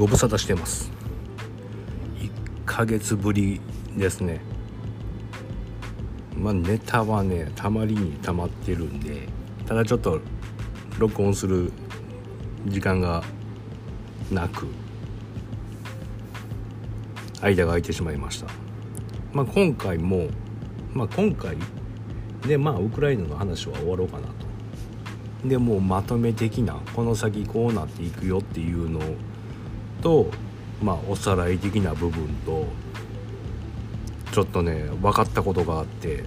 ご無沙汰してます。1ヶ月ぶりですね。まあネタはねたまりにたまってるんでただちょっと録音する時間がなく間が空いてしまいました、まあ、今回も、まあ、今回でまあウクライナの話は終わろうかなと。でもうまとめ的なこの先こうなっていくよっていうのとまあおさらい的な部分とちょっとね分かったことがあって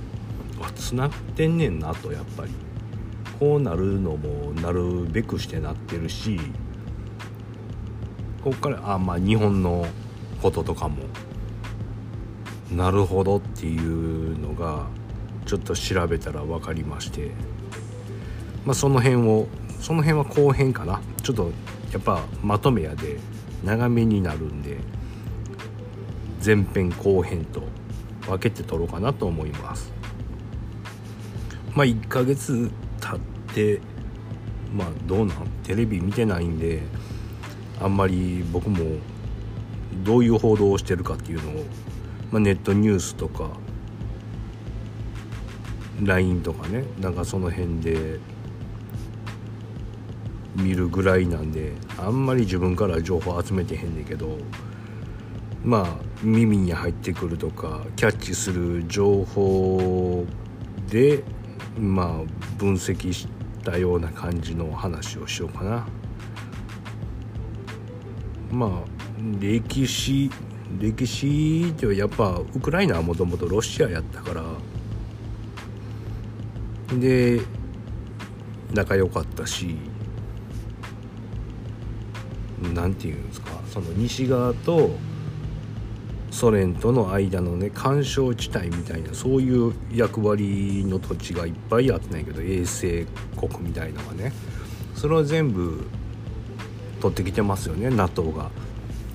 つながってんねんなとやっぱり。こうなるのもなるべくしてなってるしこっからあまあ日本のこととかもなるほどっていうのがちょっと調べたら分かりまして。まあその辺をその辺は後編かな。ちょっとやっぱまとめやで。長めになるんで前編後編と分けて撮ろうかなと思います。まあ1ヶ月経ってまあどうなん？テレビ見てないんであんまり僕もどういう報道をしてるかっていうのを、まあ、ネットニュースとか LINE とかねなんかその辺で見るぐらいなんであんまり自分から情報集めてへんねんけどまあ耳に入ってくるとかキャッチする情報でまあ分析したような感じの話をしようかな。まあ歴史歴史ってやっぱウクライナはもともとロシアやったからで仲良かったし何て言うんですかその西側とソ連との間のね干渉地帯みたいなそういう役割の土地がいっぱいあってないけど衛星国みたいなのがねそれを全部取ってきてますよね NATO が。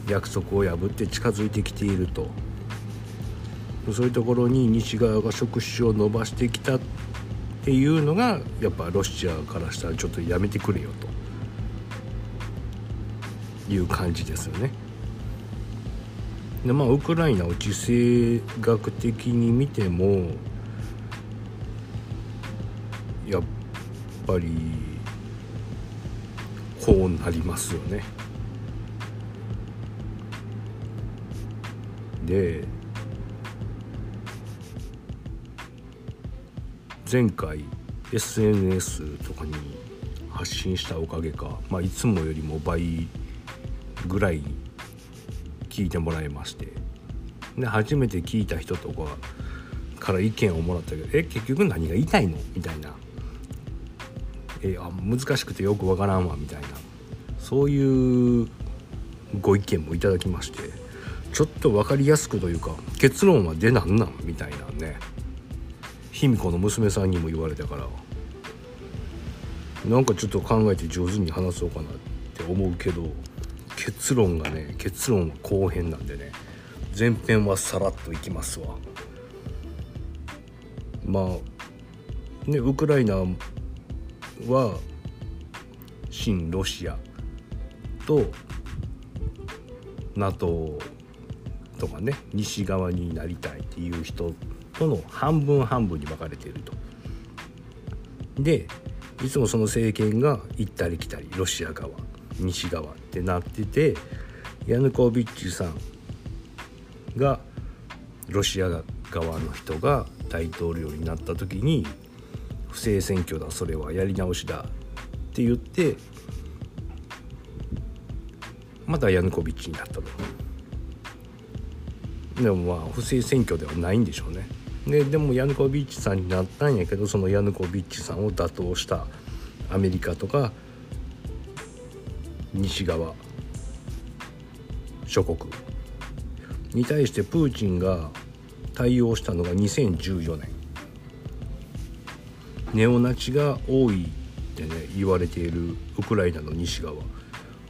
約束を破って近づいてきていると。そういうところに西側が触手を伸ばしてきたっていうのがやっぱロシアからしたらちょっとやめてくれよと。いう感じですよね。でまあウクライナを地政学的に見てもやっぱりこうなりますよね。で前回 SNS とかに発信したおかげか、まあ、いつもよりも倍ぐらい聞いてもらいまして。で初めて聞いた人とかから意見をもらったけど「え結局何が言いたいの?」みたいな「えあ難しくてよくわからんわ」みたいな。そういうご意見もいただきまして。ちょっと分かりやすくというか結論は出なんなん？みたいなね。卑弥呼の娘さんにも言われたから。なんかちょっと考えて上手に話そうかなって思うけど。結論がね結論は後編なんでね前編はさらっといきますわまあねウクライナは親ロシアと NATO とかね西側になりたいっていう人との半分半分に分かれていると。でいつもその政権が行ったり来たりロシア側西側ってなっててヤヌコービッチさんがロシア側の人が大統領になった時に不正選挙だそれはやり直しだって言ってまたヤヌコビッチになったと。でもまあ不正選挙ではないんでしょうね。ででもヤヌコビッチさんになったんやけどそのヤヌコビッチさんを打倒したアメリカとか西側。諸国。に対してプーチンが対応したのが2014年。ネオナチが多いってね言われているウクライナの西側。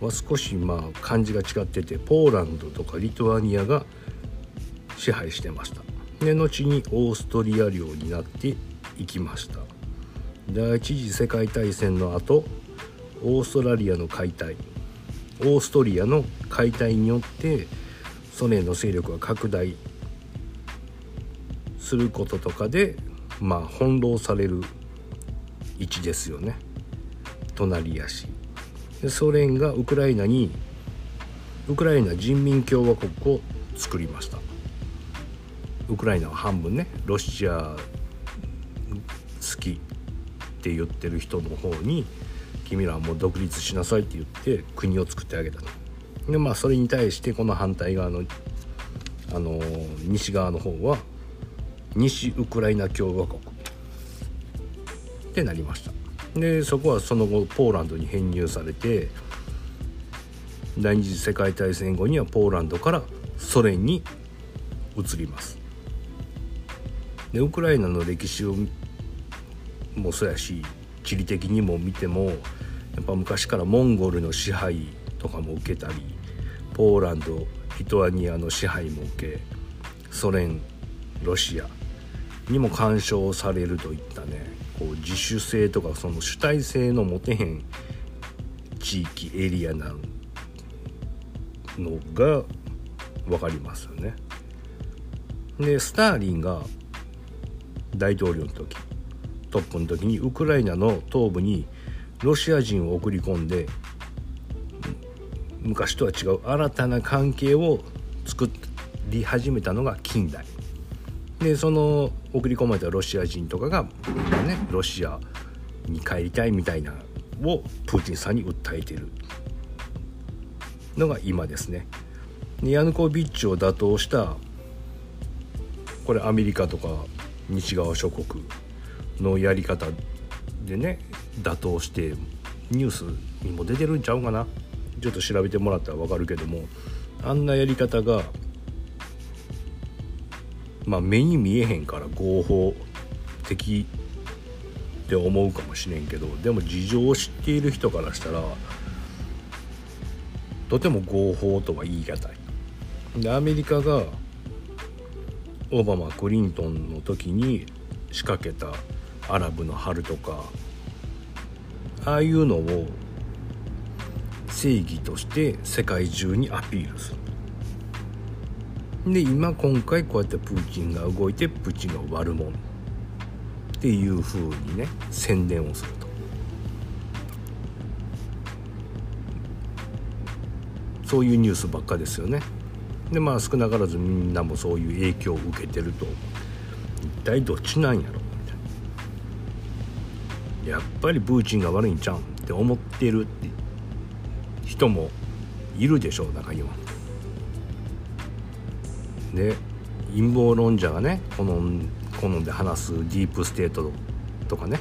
は少しまあ感じが違っててポーランドとかリトアニアが支配してました。で後にオーストリア領になっていきました。第一次世界大戦の後オーストラリアの解体。オーストリアの解体によってソ連の勢力が拡大することとかでまあ翻弄される位置ですよね。隣やしでソ連がウクライナにウクライナ人民共和国を作りました。ウクライナは半分ねロシア好きって言ってる人の方に君らはもう独立しなさいって言って国を作ってあげたと。でまあそれに対してこの反対側のあの西側の方は西ウクライナ共和国。ってなりました。でそこはその後ポーランドに編入されて第二次世界大戦後にはポーランドからソ連に移ります。でウクライナの歴史をもそうやし地理的にも見てもやっぱ昔からモンゴルの支配とかも受けたりポーランドリトアニアの支配も受けソ連ロシアにも干渉されるといったねこう自主性とかその主体性の持てへん地域エリアなのが分かりますよね。でスターリンが大統領の時トップの時にウクライナの東部にロシア人を送り込んで昔とは違う新たな関係を作り始めたのが近代。でその送り込まれたロシア人とかがねロシアに帰りたいみたいなをプーチンさんに訴えてるのが今ですね。でヤヌコビッチを打倒したこれアメリカとか西側諸国。のやり方でね打倒してニュースにも出てるんちゃうかなちょっと調べてもらったら分かるけどもあんなやり方がまあ目に見えへんから合法的って思うかもしれんけどでも事情を知っている人からしたらとても合法とは言い難い。でアメリカがオバマクリントンの時に仕掛けたアラブの春とかああいうのを正義として世界中にアピールする。で今今回こうやってプーチンが動いてプーチンが悪者っていう風にね宣伝をすると。そういうニュースばっかですよね。でまあ少なからずみんなもそういう影響を受けてると。一体どっちなんやろ？やっぱりプーチンが悪いんちゃうんって思ってるって人もいるでしょう中には。で陰謀論者がね好ん好んで話すディープステートとかね。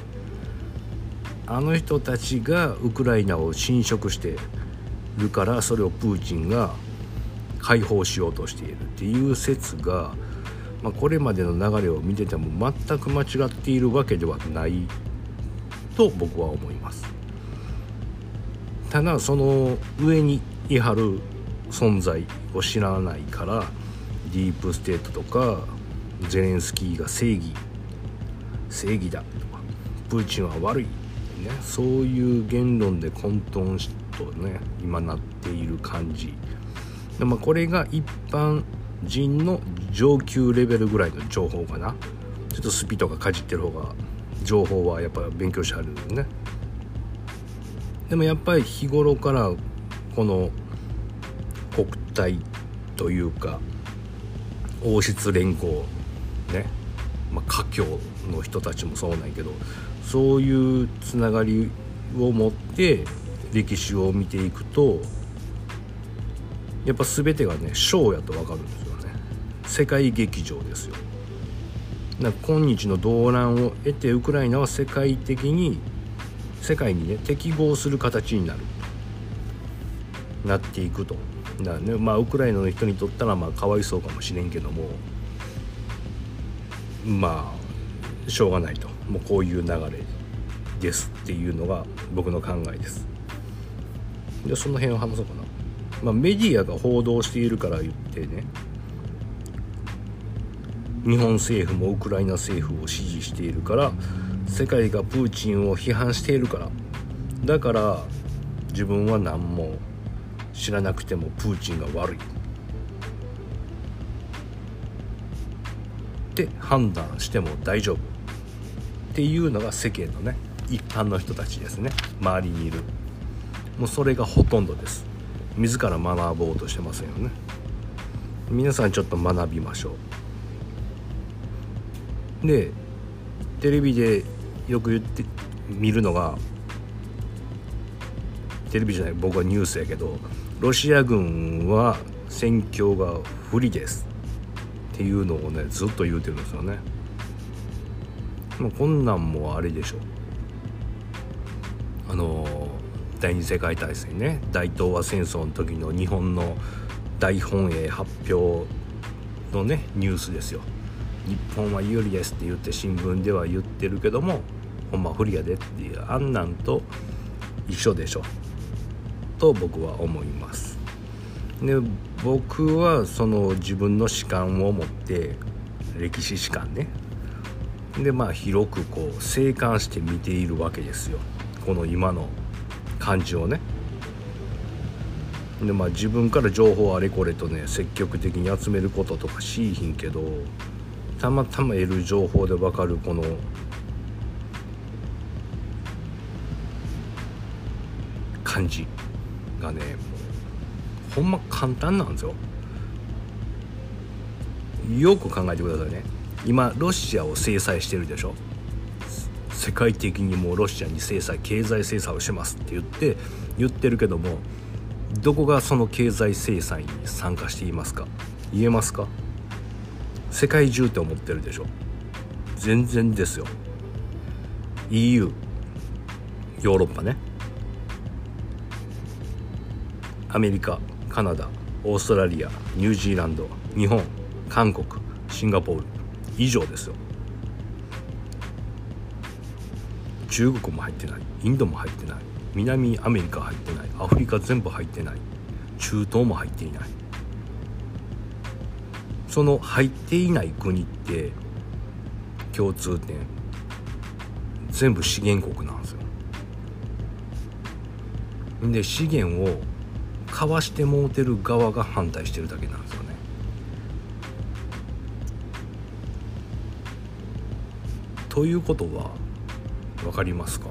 あの人たちがウクライナを侵食してるからそれをプーチンが解放しようとしているっていう説が、まあ、これまでの流れを見てても全く間違っているわけではない。と僕は思います。ただその上にいはる存在を知らないからディープステートとかゼレンスキーが正義正義だとかプーチンは悪い、ね、そういう言論で混沌しとね今なっている感じ。で、まあ、これが一般人の上級レベルぐらいの情報かな。ちょっとスピとかかじってる方が情報はやっぱ勉強してはるんですね。でもやっぱり日頃からこの国体というか王室連合ね、まあ、華僑の人たちもそうなんやけどそういうつながりを持って歴史を見ていくとやっぱ全てがねショーやと分かるんですよね。世界劇場ですよ。な今日の動乱を得てウクライナは世界的に世界にね適合する形になる。なっていくとだねまあウクライナの人にとったらまあかわいそうかもしれんけどもまあしょうがないと。もうこういう流れですっていうのが僕の考えです。でその辺を話そうかな、まあ、メディアが報道しているから言ってね日本政府もウクライナ政府を支持しているから世界がプーチンを批判しているから。だから自分は何も知らなくてもプーチンが悪い。って判断しても大丈夫。っていうのが世間のね一般の人たちですね。周りにいる。もうそれがほとんどです。自ら学ぼうとしてませんよね。皆さんちょっと学びましょう。でテレビでよく言って見るのがテレビじゃない僕はニュースやけどロシア軍は戦況が不利です。っていうのをねずっと言うてるんですよね。もうこんなんもあれでしょあの第二次世界大戦ね。大東亜戦争の時の日本の大本営発表のねニュースですよ。日本は有利ですって言って新聞では言ってるけどもほんま不利やでっていうあんなんと一緒でしょ。と僕は思います。で僕はその自分の主観を持って歴史史観ね。でまあ広くこう静観して見ているわけですよ。この今の感じをね。でまあ自分から情報あれこれとね積極的に集めることとかしいひんけどたまたま得る情報で分かるこの感じがねほんま簡単なんですよ。よく考えてくださいね。今ロシアを制裁してるでしょ。世界的にもうロシアに制裁経済制裁をしますって言って言ってるけどもどこがその経済制裁に参加していますか？言えますか？世界中って思ってるでしょ。全然ですよ。EU ヨーロッパね。アメリカカナダオーストラリアニュージーランド日本韓国シンガポール。以上ですよ。中国も入ってない。インドも入ってない。南アメリカ入ってない。アフリカ全部入ってない。中東も入っていない。その入っていない国って共通点。全部資源国なんですよ。で資源を交わしてもうてる側が反対してるだけなんですよね。ということは分かりますか？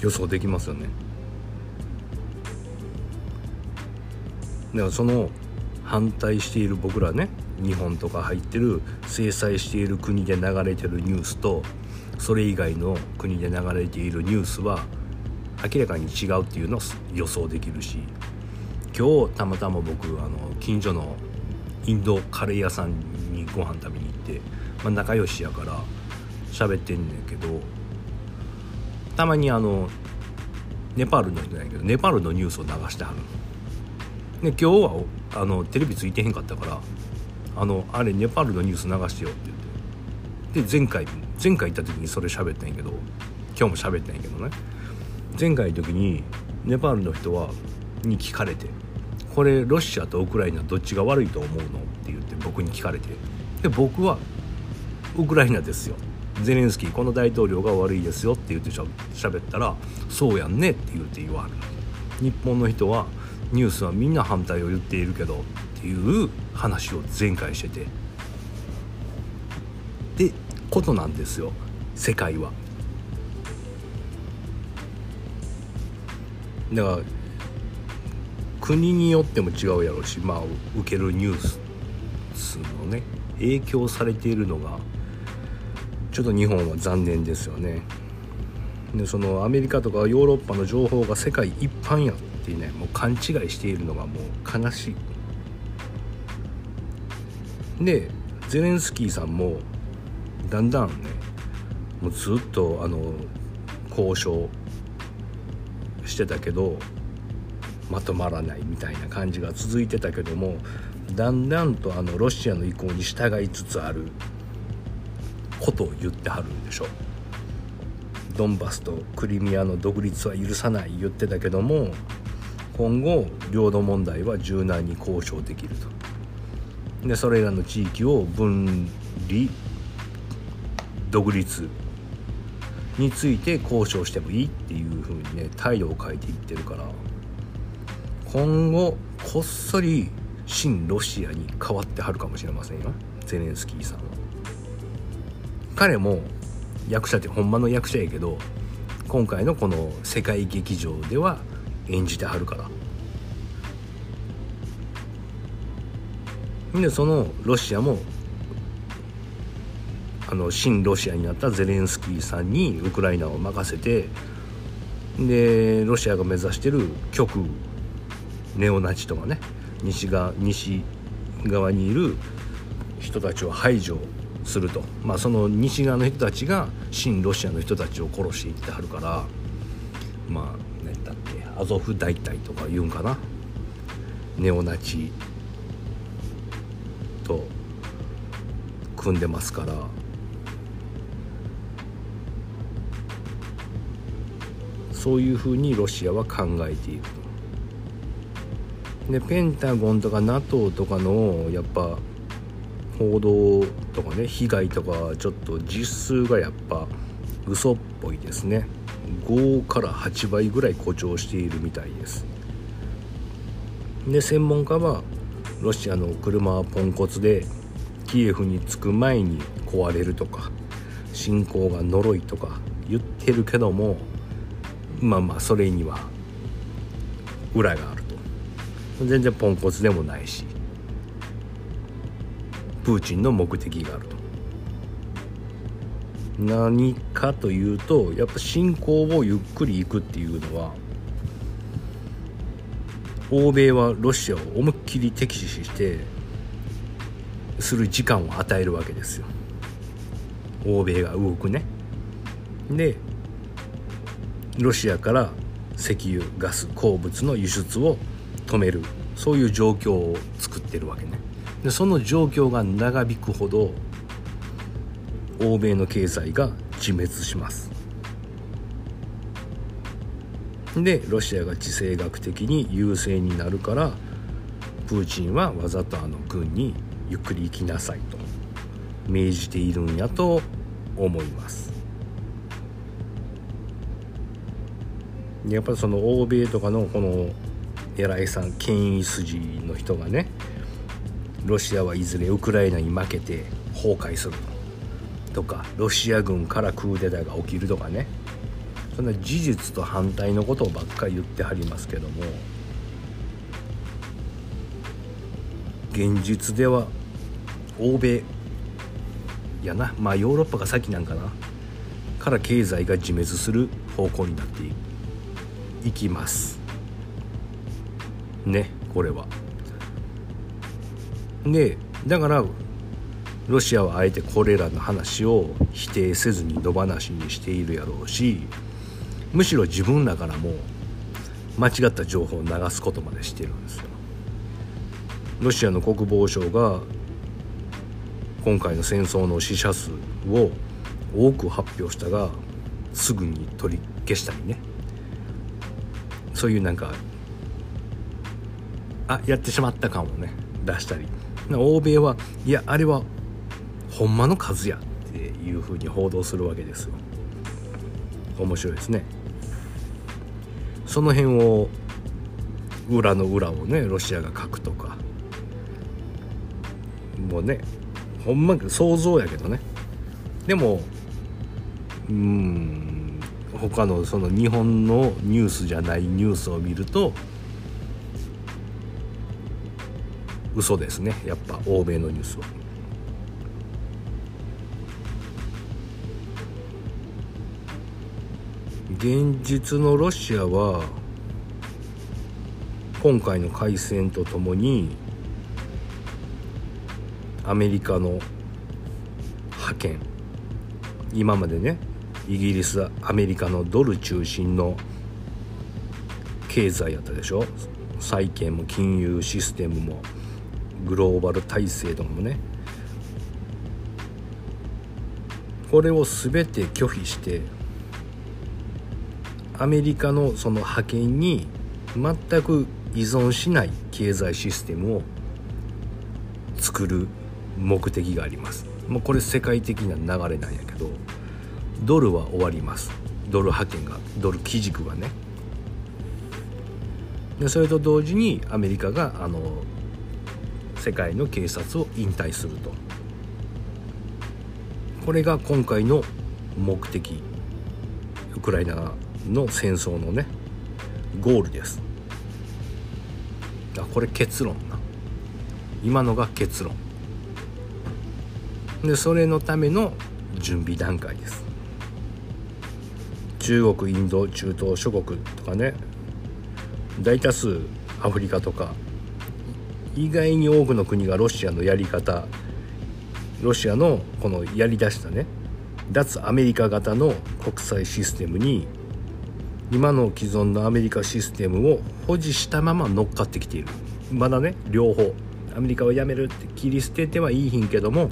予想できますよね。だからその反対している僕らね日本とか入ってる制裁している国で流れてるニュースとそれ以外の国で流れているニュースは明らかに違うっていうのを予想できるし今日たまたま僕あの近所のインドカレー屋さんにご飯食べに行って、まあ、仲良しやから喋ってんねんけどたまにあのネパールの人なんやけどネパールのニュースを流してはるの。で今日はあのテレビついてへんかったからあのあれネパールのニュース流してよって言って。で前回前回行った時にそれ喋ったんやけど今日も喋ったんやけどね。前回の時にネパールの人はに聞かれて「これロシアとウクライナどっちが悪いと思うの?」って言って僕に聞かれて。で僕は「ウクライナですよ」ゼレンスキーこの大統領が悪いですよって言ってしゃ喋ったら「そうやんね」って言って言わはる。日本の人はニュースはみんな反対を言っているけどっていう話を前回してて。でことなんですよ。世界は。だから国によっても違うやろうしまあ受けるニュースのね影響されているのがちょっと日本は残念ですよね。でそのアメリカとかヨーロッパの情報が世界一般やっていうねもう勘違いしているのがもう悲しい。でゼレンスキーさんもだんだんねもうずっとあの交渉してたけどまとまらないみたいな感じが続いてたけどもだんだんとあのロシアの意向に従いつつあることを言ってはるんでしょ。ドンバスとクリミアの独立は許さない言ってたけども今後領土問題は柔軟に交渉できると。でそれらの地域を分離独立について交渉してもいいっていう風にね態度を変えていってるから。今後こっそり新ロシアに変わってはるかもしれませんよ。ゼレンスキーさんは。彼も役者ってほんまの役者やけど今回のこの世界劇場では演じてはるから。でそのロシアもあの新ロシアになったゼレンスキーさんにウクライナを任せてでロシアが目指してる極ネオナチとかね西側西側にいる人たちを排除すると、まあ、その西側の人たちが新ロシアの人たちを殺していってはるから。まあアゾフ大隊とか言うんかな。ネオナチと組んでますから。そういうふうにロシアは考えていると。でペンタゴンとか NATO とかのやっぱ報道とかね被害とかちょっと実数がやっぱ嘘っぽいですね。5から8倍ぐらい誇張しているみたいです。で専門家はロシアの車はポンコツでキエフに着く前に壊れるとか侵攻が呪いとか言ってるけどもまあまあそれには裏があると。全然ポンコツでもないしプーチンの目的があると。何かというとやっぱ侵攻をゆっくりいくっていうのは欧米はロシアを思いっきり敵視してする時間を与えるわけですよ。欧米が動くね。でロシアから石油ガス鉱物の輸出を止める。そういう状況を作ってるわけね。でその状況が長引くほど欧米の経済が自滅します。でロシアが地政学的に優勢になるからプーチンはわざとあの軍にゆっくり行きなさいと命じているんやと思います。やっぱりその欧米とかのこの偉いさん権威筋の人がねロシアはいずれウクライナに負けて崩壊すると。とかロシア軍からクーデターが起きるとかね。そんな事実と反対のことばっかり言ってはりますけども現実では欧米やなまあヨーロッパが先なんかな。から経済が自滅する方向になっていきます。ねこれは。でだからロシアはあえてこれらの話を否定せずに野放しにしているやろうしむしろ自分らからも間違った情報を流すことまでしてるんですよ。ロシアの国防省が今回の戦争の死者数を多く発表したがすぐに取り消したりねそういうなんかあやってしまった感をね出したり欧米はいやあれはほんまの数やっていうふうに報道するわけですよ。面白いですね。その辺を裏の裏をねロシアが書くとか。もうねほんま想像やけどね。でもうん他のその日本のニュースじゃないニュースを見ると嘘ですね。やっぱ欧米のニュースは。現実のロシアは今回の開戦とともにアメリカの覇権今までねイギリスアメリカのドル中心の経済やったでしょ？債券も金融システムもグローバル体制とかもね。これを全て拒否してアメリカのその覇権に全く依存しない経済システムを作る目的があります。もうこれ世界的な流れなんやけどドルは終わります。ドル派遣がドル基軸がね。でそれと同時にアメリカがあの世界の警察を引退すると。これが今回の目的。ウクライナの戦争のねゴールです。あこれ結論な。今のが結論。でそれのための準備段階です。中国インド中東諸国とかね大多数アフリカとか意外に多くの国がロシアのやり方ロシアのこのやりだしたね脱アメリカ型の国際システムに今の既存のアメリカシステムを保持したまま乗っかってきている。まだね両方。アメリカをやめるって切り捨ててはいいひんけども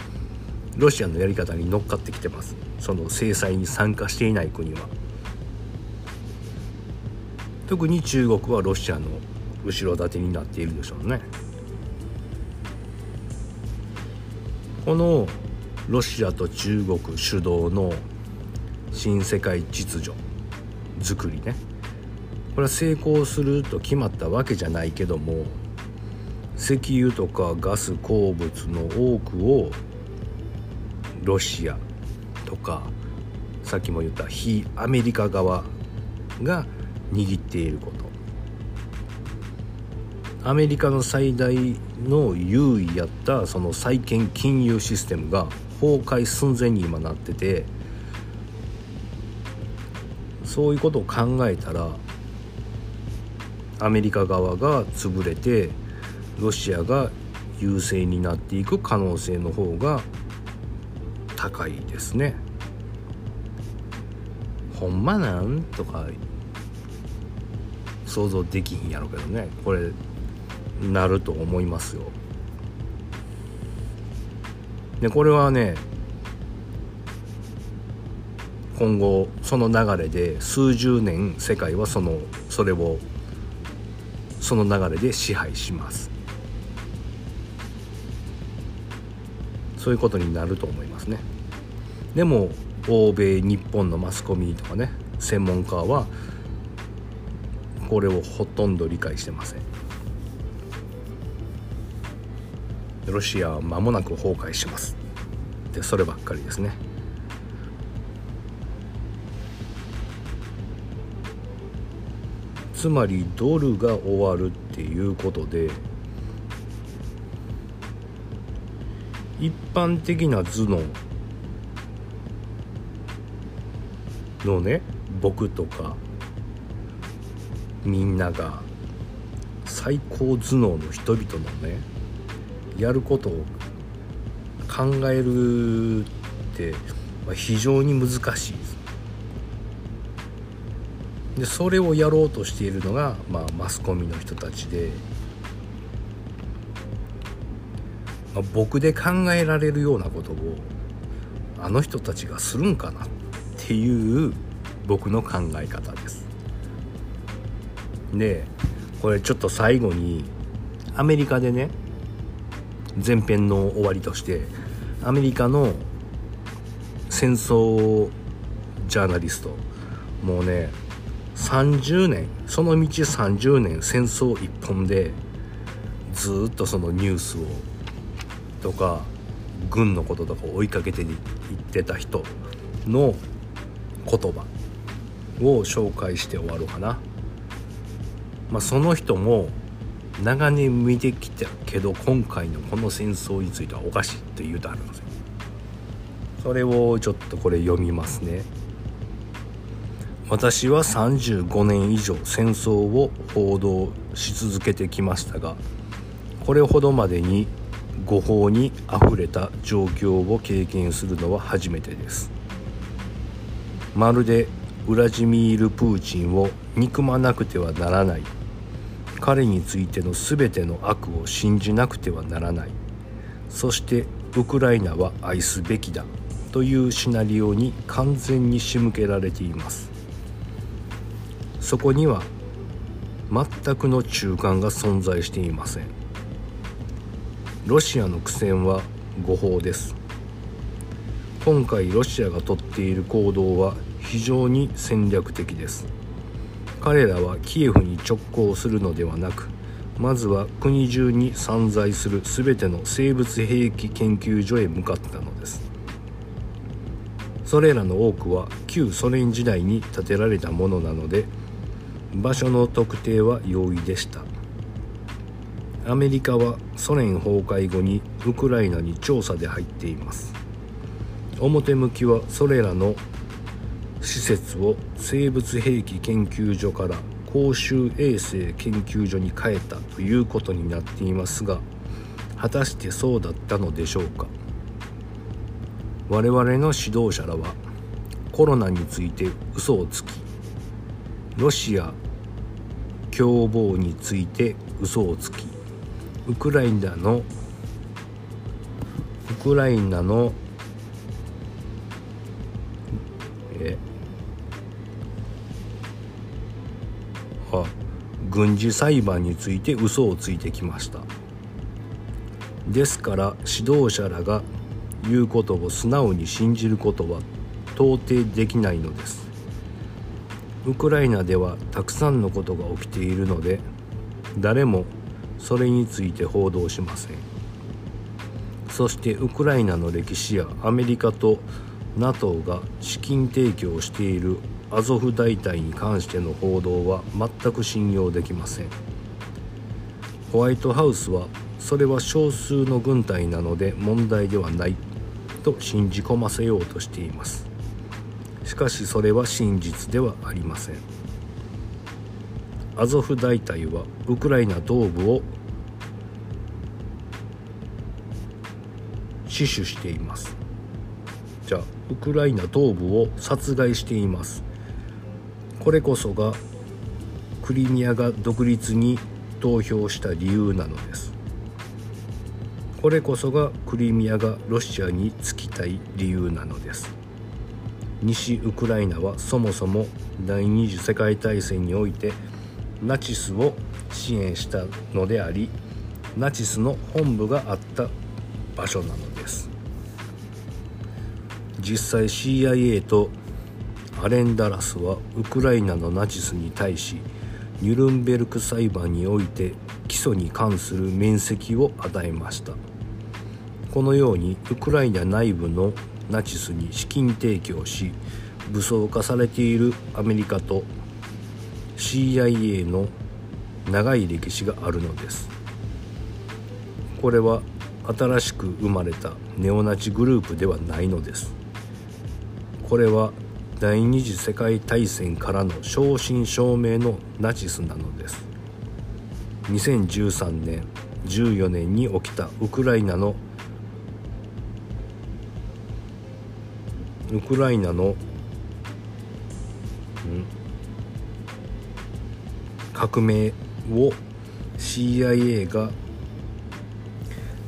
ロシアのやり方に乗っかってきてます。その制裁に参加していない国は。特に中国はロシアの後ろ盾になっているでしょうね。このロシアと中国主導の新世界秩序。作りね。これは成功すると決まったわけじゃないけども石油とかガス鉱物の多くをロシアとかさっきも言った非アメリカ側が握っていること。アメリカの最大の優位やったその債券金融システムが崩壊寸前に今なっててそういうことを考えたらアメリカ側が潰れてロシアが優勢になっていく可能性の方が高いですね。ほんまなんとか想像できひんやろうけどねこれなると思いますよ。でこれはね今後その流れで数十年世界はそのそれをその流れで支配します。そういうことになると思いますね。でも欧米日本のマスコミとかね専門家はこれをほとんど理解してません。ロシアは間もなく崩壊します。でそればっかりですね。つまりドルが終わるっていうことで一般的な頭脳のね僕とかみんなが最高頭脳の人々のねやることを考えるって非常に難しいです。でそれをやろうとしているのが、まあ、マスコミの人たちで、まあ、僕で考えられるようなことをあの人たちがするんかなっていう僕の考え方です。でこれちょっと最後にアメリカでね前編の終わりとしてアメリカの戦争ジャーナリストもうね30年その道30年戦争一本でずっとそのニュースをとか軍のこととかを追いかけていってた人の言葉を紹介して終わるかな。まあ、その人も長年見てきたけど今回のこの戦争についてはおかしいって言うとあるんですよ。それをちょっとこれ読みますね。私は35年以上戦争を報道し続けてきましたがこれほどまでに誤報にあふれた状況を経験するのは初めてです。まるでウラジミール・プーチンを憎まなくてはならない。彼についての全ての悪を信じなくてはならない。そしてウクライナは愛すべきだというシナリオに完全に仕向けられています。そこには全くの中間が存在していません。ロシアの苦戦は誤報です。今回ロシアがとっている行動は非常に戦略的です。彼らはキエフに直行するのではなくまずは国中に散在する全ての生物兵器研究所へ向かったのです。それらの多くは旧ソ連時代に建てられたものなので場所の特定は容易でした。アメリカはソ連崩壊後にウクライナに調査で入っています。表向きはそれらの施設を生物兵器研究所から公衆衛生研究所に変えたということになっていますが果たしてそうだったのでしょうか。我々の指導者らはコロナについて嘘をつきロシア共謀について嘘をつきウクライナのウクライナのえあ軍事裁判について嘘をついてきました。ですから指導者らが言うことを素直に信じることは到底できないのです。ウクライナではたくさんのことが起きているので誰もそれについて報道しません。そしてウクライナの歴史やアメリカと NATO が資金提供しているアゾフ大隊に関しての報道は全く信用できません。ホワイトハウスはそれは少数の軍隊なので問題ではないと信じ込ませようとしています。しかしそれは真実ではありません。アゾフ大隊はウクライナ東部を死守しています。じゃあウクライナ東部を殺害しています。これこそがクリミアが独立に投票した理由なのです。これこそがクリミアがロシアにつきたい理由なのです。西ウクライナはそもそも第二次世界大戦においてナチスを支援したのでありナチスの本部があった場所なのです。実際 CIA とアレン・ダラスはウクライナのナチスに対しニュルンベルク裁判において起訴に関する面積を与えました。このようにウクライナ内部のナチスに資金提供し武装化されているアメリカと CIA の長い歴史があるのです。これは新しく生まれたネオナチグループではないのです。これは第二次世界大戦からの正真正銘のナチスなのです。2013年14年に起きたウクライナのウクライナの革命を CIA が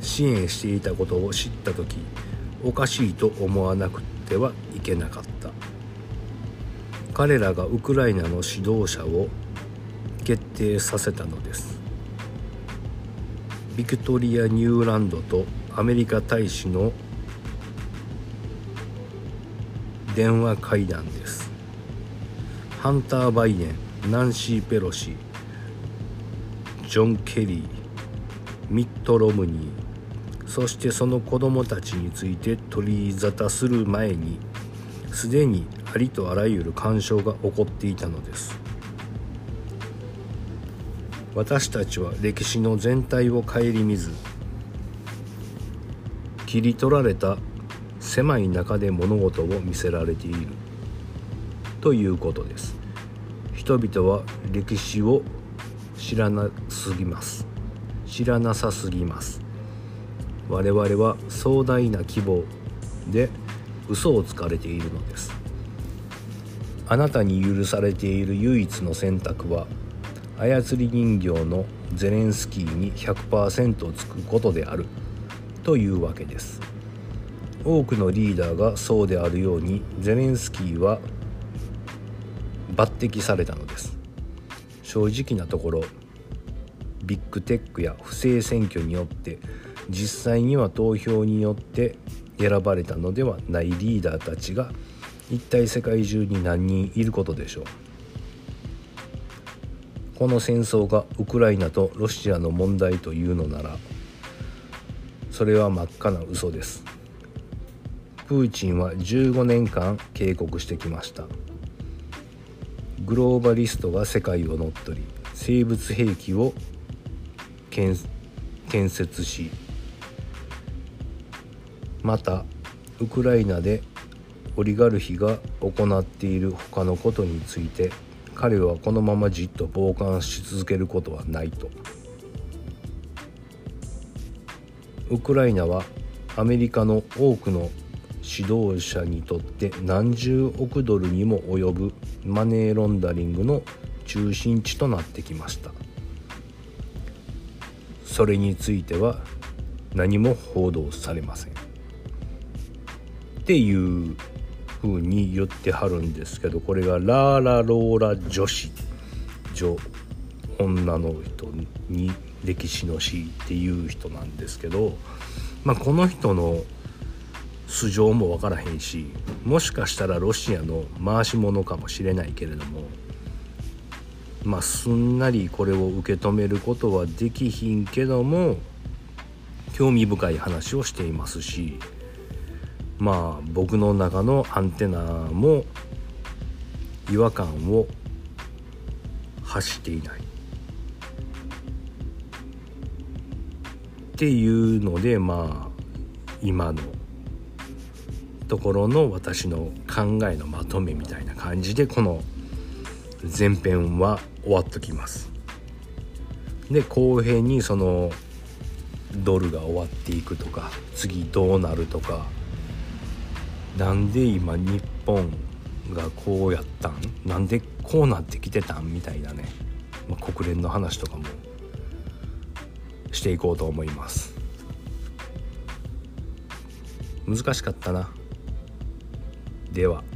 支援していたことを知った時おかしいと思わなくてはいけなかった。彼らがウクライナの指導者を決定させたのです。ビクトリア・ニューランドとアメリカ大使の電話会談です。ハンター・バイデンナンシー・ペロシジョン・ケリーミット・ロムニーそしてその子供たちについて取り沙汰する前にすでにありとあらゆる干渉が起こっていたのです。私たちは歴史の全体を顧みず切り取られた狭い中で物事を見せられているということです。人々は歴史を知らなすぎます。知らなさすぎます。我々は壮大な規模で嘘をつかれているのです。あなたに許されている唯一の選択は操り人形のゼレンスキーに100%つくことであるというわけです。多くのリーダーがそうであるようにゼレンスキーは抜擢されたのです。正直なところビッグテックや不正選挙によって実際には投票によって選ばれたのではないリーダーたちが一体世界中に何人いることでしょう。この戦争がウクライナとロシアの問題というのならそれは真っ赤な嘘です。プーチンは15年間警告してきました。グローバリストが世界を乗っ取り生物兵器を建設しまたウクライナでオリガルヒが行っている他のことについて彼はこのままじっと傍観し続けることはないと。ウクライナはアメリカの多くの指導者にとって何十億ドルにも及ぶマネーロンダリングの中心地となってきました。それについては何も報道されません。っていうふうに言ってはるんですけどこれがラーラローラ女子。女女の人に歴史の詩っていう人なんですけど、まあ、この人の素性も分からへんしもしかしたらロシアの回し者かもしれないけれどもまあすんなりこれを受け止めることはできひんけども興味深い話をしていますしまあ僕の中のアンテナも違和感を発していない。っていうのでまあ今のところの私の考えのまとめみたいな感じでこの前編は終わっときます。で後編にそのドルが終わっていくとか次どうなるとかなんで今日本がこうやったん？なんでこうなってきてたんみたいなね、まあ、国連の話とかもしていこうと思います。難しかったな。では。